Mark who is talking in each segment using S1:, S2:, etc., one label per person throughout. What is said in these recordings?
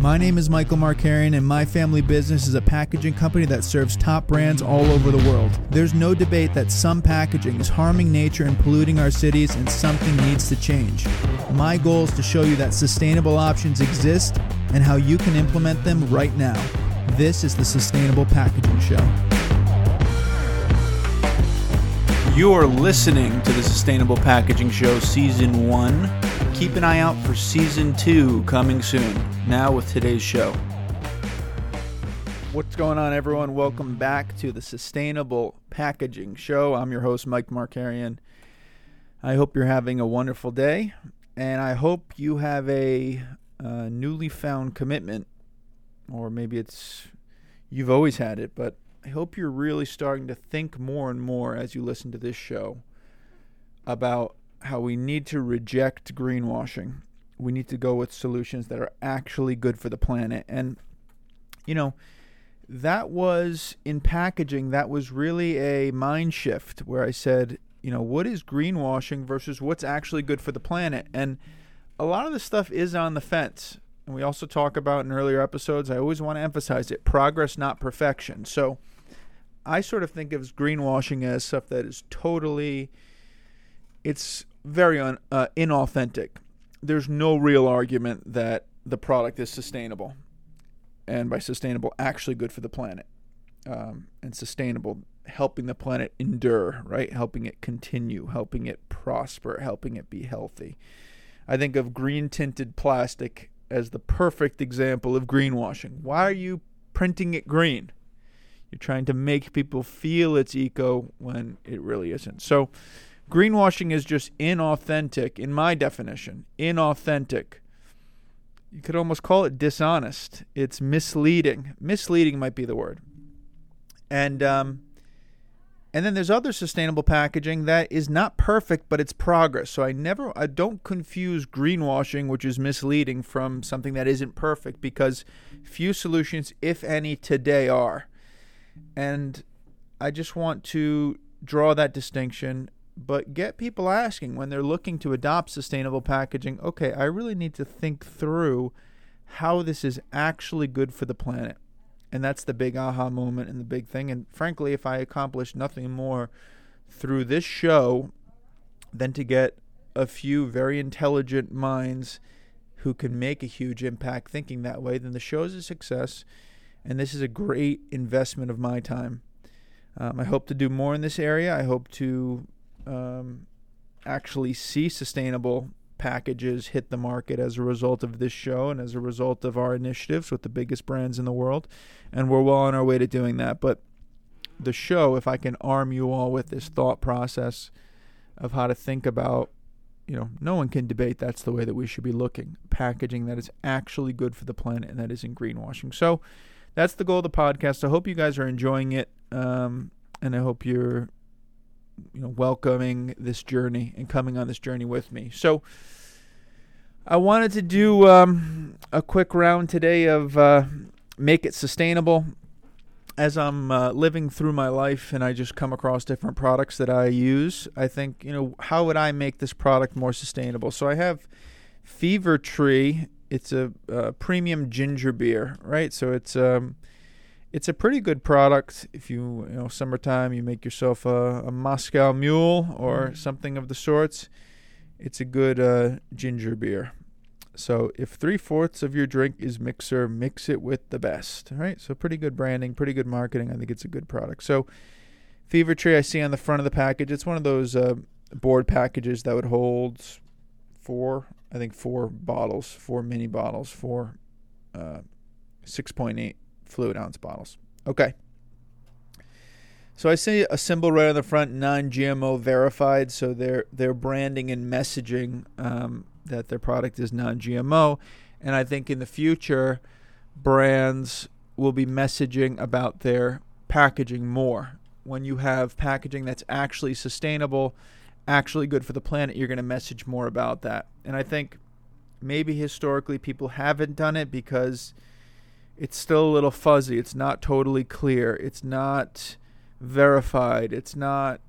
S1: My name is Michael Markarian, and my family business is a packaging company that serves top brands all over the world. There's no debate that some packaging is harming nature and polluting our cities, and something needs to change. My goal is to show you that sustainable options exist and how you can implement them right now. This is the Sustainable Packaging Show. You are listening to the Sustainable Packaging Show Season 1. Keep an eye out for Season 2 coming soon. Now, with today's show. What's going on, everyone? Welcome back to the Sustainable Packaging Show. I'm your host, Mike Markarian. I hope you're having a wonderful day, and I hope you have a uh, newly found commitment, or maybe it's you've always had it, but I hope you're really starting to think more and more as you listen to this show about how we need to reject greenwashing. We need to go with solutions that are actually good for the planet. And, you know, that was in packaging, that was really a mind shift where I said, you know, what is greenwashing versus what's actually good for the planet? And a lot of the stuff is on the fence. And we also talk about in earlier episodes, I always want to emphasize it progress, not perfection. So, I sort of think of greenwashing as stuff that is totally, it's very un, uh, inauthentic. There's no real argument that the product is sustainable, and by sustainable, actually good for the planet, um, and sustainable, helping the planet endure, right? Helping it continue, helping it prosper, helping it be healthy. I think of green tinted plastic as the perfect example of greenwashing. Why are you printing it green? You're trying to make people feel it's eco when it really isn't. So, greenwashing is just inauthentic, in my definition. Inauthentic. You could almost call it dishonest. It's misleading. Misleading might be the word. And um, and then there's other sustainable packaging that is not perfect, but it's progress. So I never, I don't confuse greenwashing, which is misleading, from something that isn't perfect, because few solutions, if any, today are. And I just want to draw that distinction, but get people asking when they're looking to adopt sustainable packaging okay, I really need to think through how this is actually good for the planet. And that's the big aha moment and the big thing. And frankly, if I accomplish nothing more through this show than to get a few very intelligent minds who can make a huge impact thinking that way, then the show is a success and this is a great investment of my time. Um, I hope to do more in this area. I hope to um, actually see sustainable packages hit the market as a result of this show and as a result of our initiatives with the biggest brands in the world. And we're well on our way to doing that. But the show, if I can arm you all with this thought process of how to think about, you know, no one can debate that's the way that we should be looking. Packaging that is actually good for the planet and that isn't greenwashing. So, that's the goal of the podcast. I hope you guys are enjoying it, um, and I hope you're, you know, welcoming this journey and coming on this journey with me. So, I wanted to do um, a quick round today of uh, make it sustainable. As I'm uh, living through my life and I just come across different products that I use, I think, you know, how would I make this product more sustainable? So I have Fever Tree it's a, premium ginger beer, right? So it's um, it's a pretty good product. If you you know summertime, you make yourself a, a Moscow Mule or mm. something of the sorts. It's a good uh, ginger beer. So if three fourths of your drink is mixer, mix it with the best, right? So pretty good branding, pretty good marketing. I think it's a good product. So Fever Tree, I see on the front of the package. It's one of those uh, board packages that would hold four I think four bottles, four mini bottles, four uh, 6.8 fluid ounce bottles. Okay. So I see a symbol right on the front, non-GMO verified. So their their branding and messaging um, that their product is non-GMO, and I think in the future, brands will be messaging about their packaging more. When you have packaging that's actually sustainable, actually good for the planet, you're going to message more about that. And I think maybe historically people haven't done it because it's still a little fuzzy. It's not totally clear. It's not verified. It's not.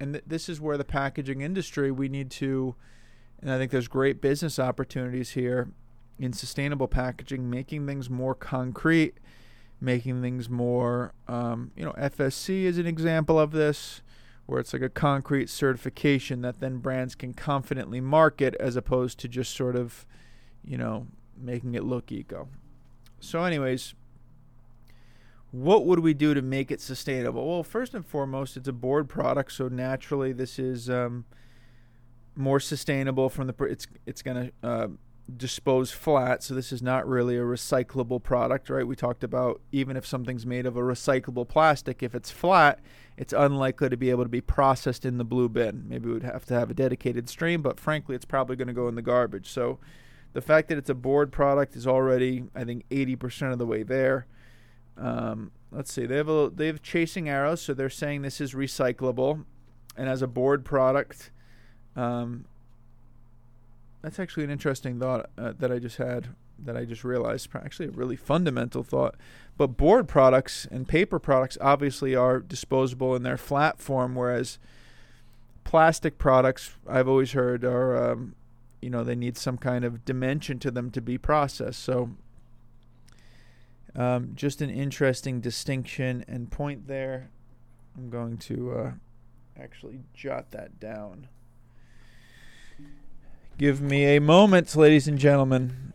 S1: And th- this is where the packaging industry, we need to, and I think there's great business opportunities here in sustainable packaging, making things more concrete, making things more, um, you know, FSC is an example of this, where it's like a concrete certification that then brands can confidently market as opposed to just sort of, you know, making it look eco. So, anyways, what would we do to make it sustainable? Well, first and foremost, it's a board product, so naturally this is um, more sustainable from the. It's it's going to uh, dispose flat, so this is not really a recyclable product, right? We talked about even if something's made of a recyclable plastic, if it's flat, it's unlikely to be able to be processed in the blue bin. Maybe we'd have to have a dedicated stream, but frankly, it's probably going to go in the garbage. So the fact that it's a board product is already, I think, 80% of the way there. Um, let's see. They have a they have chasing arrows, so they're saying this is recyclable, and as a board product, um, that's actually an interesting thought uh, that I just had that I just realized. Actually, a really fundamental thought. But board products and paper products obviously are disposable in their flat form, whereas plastic products I've always heard are um, you know they need some kind of dimension to them to be processed. So um, just an interesting distinction and point there. I'm going to uh, actually jot that down. Give me a moment, ladies and gentlemen.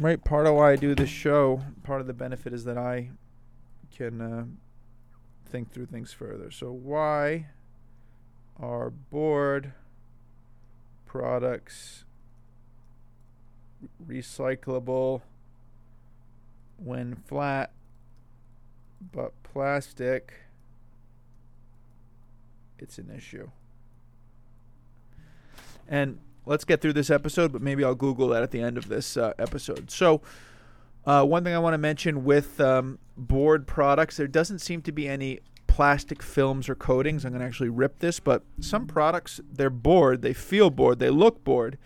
S1: Right, part of why I do this show, part of the benefit is that I can uh, think through things further. So, why are board products recyclable? when flat, but plastic, it's an issue. And let's get through this episode, but maybe I'll Google that at the end of this uh, episode. So, uh, one thing I want to mention with um, board products, there doesn't seem to be any plastic films or coatings. I'm going to actually rip this, but some products, they're board, they feel board, they look board,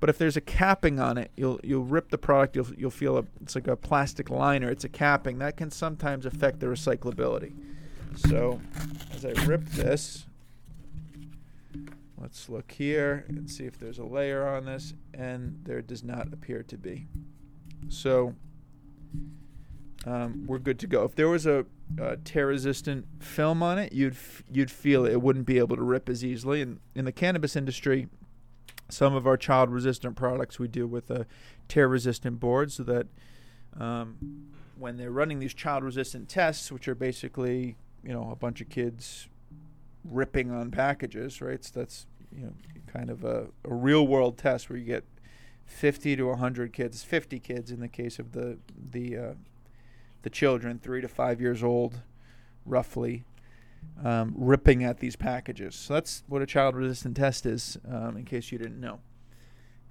S1: but if there's a capping on it, you'll you'll rip the product. You'll you'll feel a, it's like a plastic liner. It's a capping that can sometimes affect the recyclability. So as I rip this, let's look here and see if there's a layer on this, and there does not appear to be. So um, we're good to go. If there was a, tear-resistant film on it, you'd f- you'd feel it. it wouldn't be able to rip as easily. And in the cannabis industry, some of our child resistant products we do with a tear resistant board so that um, when they're running these child resistant tests, which are basically, you know, a bunch of kids ripping on packages, right? So that's, you know, kind of a, a real world test where you get 50 to 100 kids, 50 kids in the case of the, the, uh, the children, three to five years old, roughly, um, ripping at these packages. So that's what a child resistant test is, um, in case you didn't know.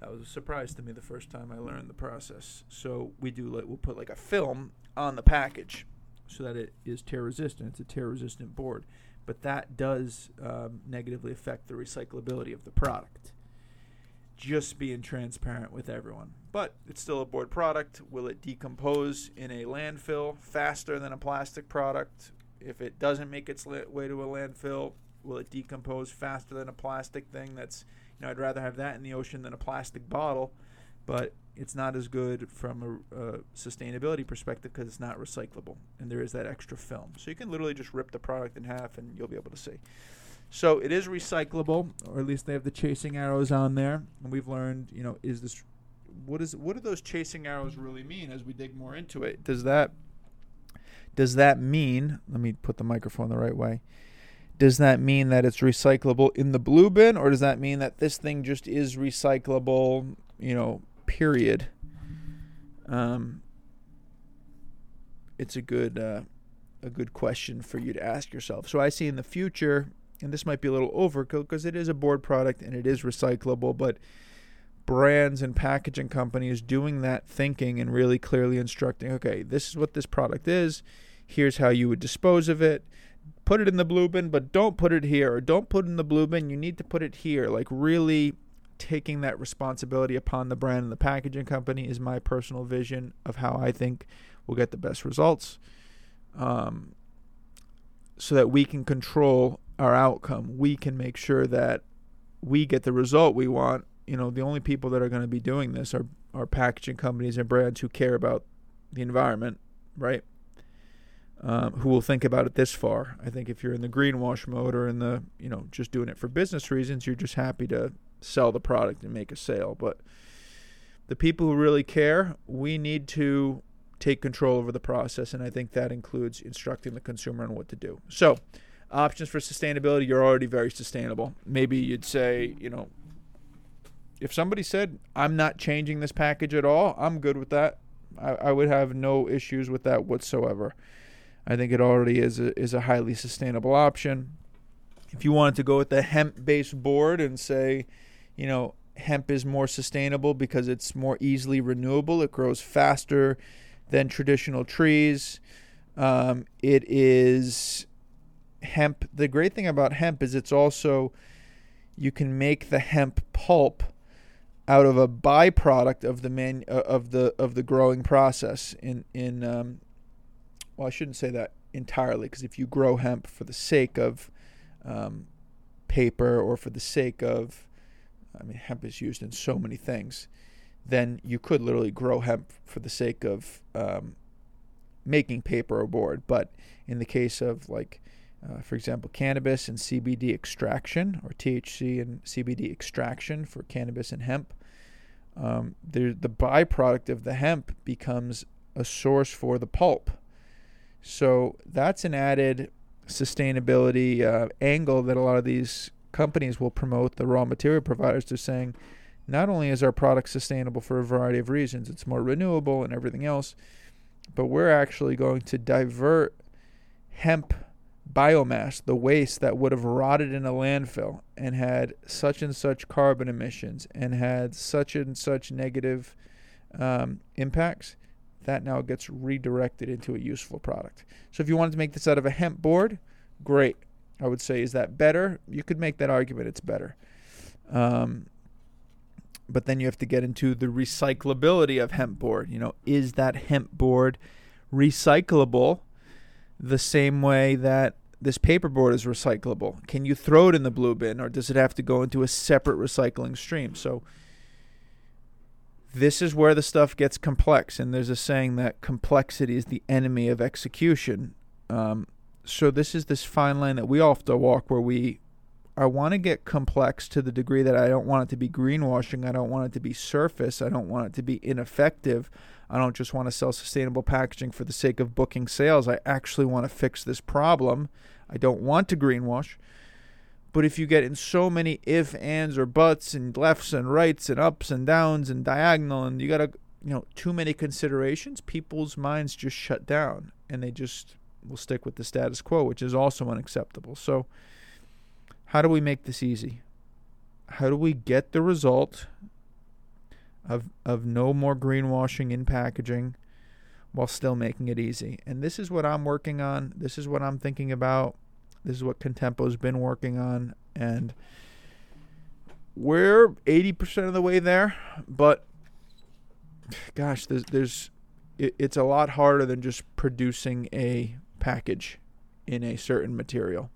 S1: That was a surprise to me the first time I learned the process. So we do like, we'll put like a film on the package so that it is tear resistant. It's a tear resistant board, but that does um, negatively affect the recyclability of the product. Just being transparent with everyone, but it's still a board product. Will it decompose in a landfill faster than a plastic product? If it doesn't make its way to a landfill, will it decompose faster than a plastic thing? That's you know I'd rather have that in the ocean than a plastic bottle, but it's not as good from a, a sustainability perspective because it's not recyclable and there is that extra film. So you can literally just rip the product in half and you'll be able to see. So it is recyclable, or at least they have the chasing arrows on there. And we've learned, you know, is this what is what do those chasing arrows really mean as we dig more into it? Does that does that mean, let me put the microphone the right way. Does that mean that it's recyclable in the blue bin, or does that mean that this thing just is recyclable, you know, period? Um, it's a good, uh, a good question for you to ask yourself. So I see in the future, and this might be a little overkill because it is a board product and it is recyclable, but brands and packaging companies doing that thinking and really clearly instructing okay this is what this product is here's how you would dispose of it. Put it in the blue bin but don't put it here. Or don't put it in the blue bin. You need to put it here. Like really taking that responsibility upon the brand and the packaging company is my personal vision of how i think we'll get the best results um, so that we can control our outcome. We can make sure that we get the result we want. You know, the only people that are going to be doing this are are packaging companies and brands who care about the environment, right? Um, who will think about it this far. I think if you're in the greenwash mode or in the, you know, just doing it for business reasons, you're just happy to sell the product and make a sale. But the people who really care, we need to take control over the process. And I think that includes instructing the consumer on what to do. So, options for sustainability, you're already very sustainable. Maybe you'd say, you know, if somebody said, I'm not changing this package at all, I'm good with that. I, I would have no issues with that whatsoever. I think it already is a, is a highly sustainable option. If you wanted to go with the hemp based board and say, you know, hemp is more sustainable because it's more easily renewable, it grows faster than traditional trees. Um, it is hemp. The great thing about hemp is it's also you can make the hemp pulp out of a byproduct of the man uh, of the of the growing process in in um, well I shouldn't say that entirely because if you grow hemp for the sake of um, paper or for the sake of I mean hemp is used in so many things then you could literally grow hemp for the sake of um, making paper or board but in the case of like uh, for example, cannabis and CBD extraction, or THC and CBD extraction for cannabis and hemp. Um, the byproduct of the hemp becomes a source for the pulp. So that's an added sustainability uh, angle that a lot of these companies will promote the raw material providers to saying not only is our product sustainable for a variety of reasons, it's more renewable and everything else, but we're actually going to divert hemp biomass, the waste that would have rotted in a landfill and had such and such carbon emissions and had such and such negative um, impacts, that now gets redirected into a useful product. So if you wanted to make this out of a hemp board, great. I would say, is that better? You could make that argument it's better. Um, but then you have to get into the recyclability of hemp board. You know, is that hemp board recyclable the same way that this paperboard is recyclable. Can you throw it in the blue bin or does it have to go into a separate recycling stream? So this is where the stuff gets complex and there's a saying that complexity is the enemy of execution. Um, so this is this fine line that we all have to walk where we I want to get complex to the degree that I don't want it to be greenwashing. I don't want it to be surface. I don't want it to be ineffective. I don't just want to sell sustainable packaging for the sake of booking sales. I actually want to fix this problem. I don't want to greenwash. But if you get in so many if, ands, or buts, and lefts and rights, and ups and downs, and diagonal, and you got to, you know, too many considerations, people's minds just shut down and they just will stick with the status quo, which is also unacceptable. So, how do we make this easy? How do we get the result of of no more greenwashing in packaging while still making it easy. And this is what I'm working on. This is what I'm thinking about. This is what Contempo's been working on and we're 80% of the way there, but gosh, there's there's it, it's a lot harder than just producing a package in a certain material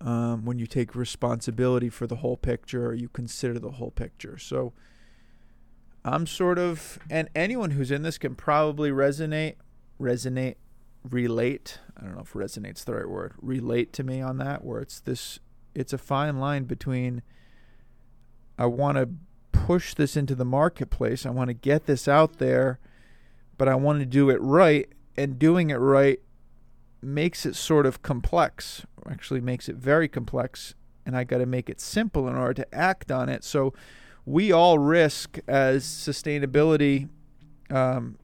S1: um, when you take responsibility for the whole picture or you consider the whole picture. So I'm sort of, and anyone who's in this can probably resonate, resonate, relate. I don't know if resonate's the right word. Relate to me on that, where it's this, it's a fine line between I want to push this into the marketplace, I want to get this out there, but I want to do it right, and doing it right makes it sort of complex, actually makes it very complex, and I got to make it simple in order to act on it. So we all risk as sustainability um,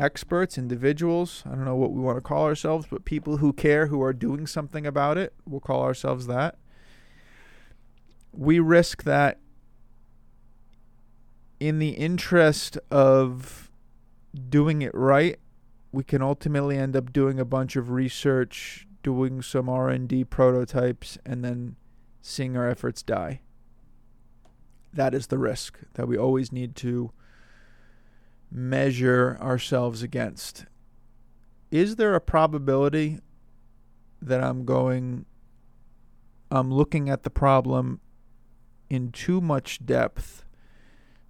S1: experts, individuals, I don't know what we want to call ourselves, but people who care, who are doing something about it, we'll call ourselves that. We risk that in the interest of doing it right we can ultimately end up doing a bunch of research, doing some R&D prototypes and then seeing our efforts die. That is the risk that we always need to measure ourselves against. Is there a probability that I'm going I'm looking at the problem in too much depth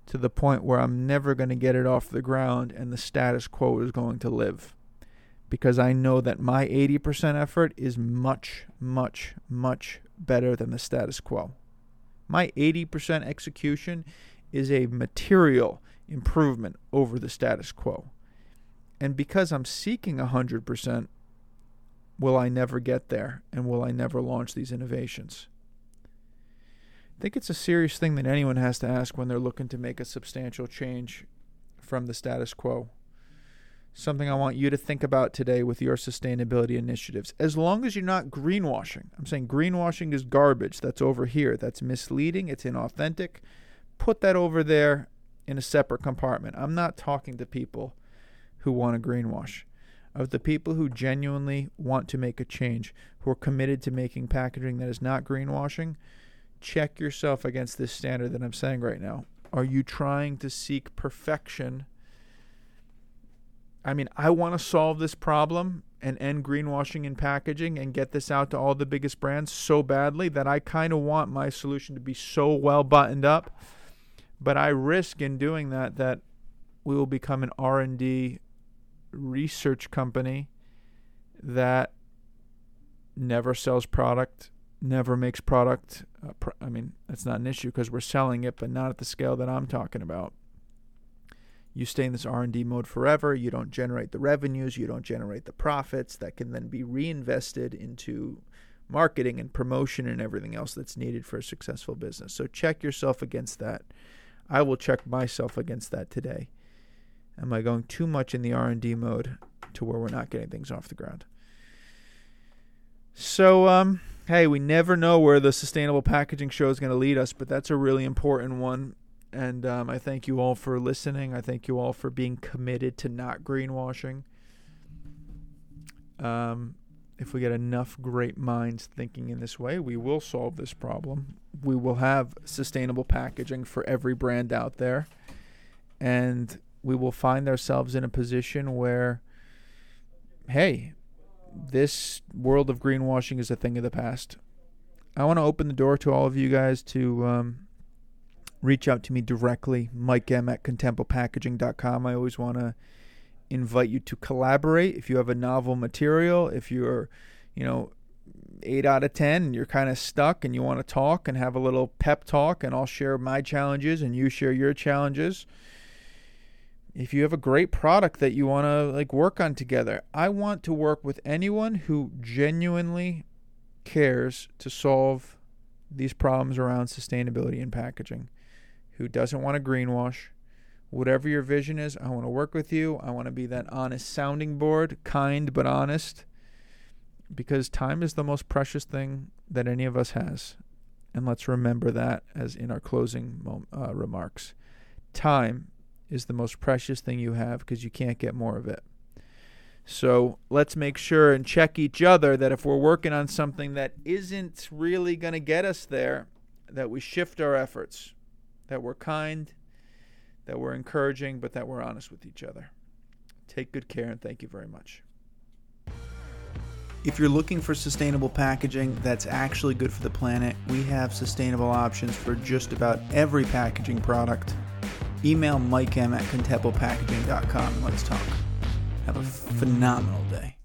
S1: to the point where I'm never going to get it off the ground and the status quo is going to live. Because I know that my 80% effort is much, much, much better than the status quo. My 80% execution is a material improvement over the status quo. And because I'm seeking 100%, will I never get there and will I never launch these innovations? I think it's a serious thing that anyone has to ask when they're looking to make a substantial change from the status quo. Something I want you to think about today with your sustainability initiatives. As long as you're not greenwashing, I'm saying greenwashing is garbage. That's over here. That's misleading. It's inauthentic. Put that over there in a separate compartment. I'm not talking to people who want to greenwash. Of the people who genuinely want to make a change, who are committed to making packaging that is not greenwashing, check yourself against this standard that I'm saying right now. Are you trying to seek perfection? I mean, I want to solve this problem and end greenwashing in packaging and get this out to all the biggest brands so badly that I kind of want my solution to be so well buttoned up. But I risk in doing that that we will become an R&D research company that never sells product never makes product. Uh, pr- I mean, that's not an issue because we're selling it, but not at the scale that I'm talking about. You stay in this R&D mode forever. You don't generate the revenues. You don't generate the profits that can then be reinvested into marketing and promotion and everything else that's needed for a successful business. So check yourself against that. I will check myself against that today. Am I going too much in the R&D mode to where we're not getting things off the ground? So um hey, we never know where the sustainable packaging show is going to lead us, but that's a really important one. And um, I thank you all for listening. I thank you all for being committed to not greenwashing. Um, if we get enough great minds thinking in this way, we will solve this problem. We will have sustainable packaging for every brand out there. And we will find ourselves in a position where, hey, this world of greenwashing is a thing of the past. I want to open the door to all of you guys to um, reach out to me directly, Mike M at contempopackaging.com. I always want to invite you to collaborate. If you have a novel material, if you're, you know, eight out of 10 and you're kind of stuck and you want to talk and have a little pep talk, and I'll share my challenges and you share your challenges if you have a great product that you want to like work on together i want to work with anyone who genuinely cares to solve these problems around sustainability and packaging who doesn't want to greenwash whatever your vision is i want to work with you. I want to be that honest sounding board kind but honest because time is the most precious thing that any of us has. And let's remember that as in our closing uh, remarks. Time is the most precious thing you have because you can't get more of it. So let's make sure and check each other that if we're working on something that isn't really going to get us there, that we shift our efforts, that we're kind, that we're encouraging, but that we're honest with each other. Take good care and thank you very much. If you're looking for sustainable packaging that's actually good for the planet, we have sustainable options for just about every packaging product email Mike M at and let's talk. Have a phenomenal day.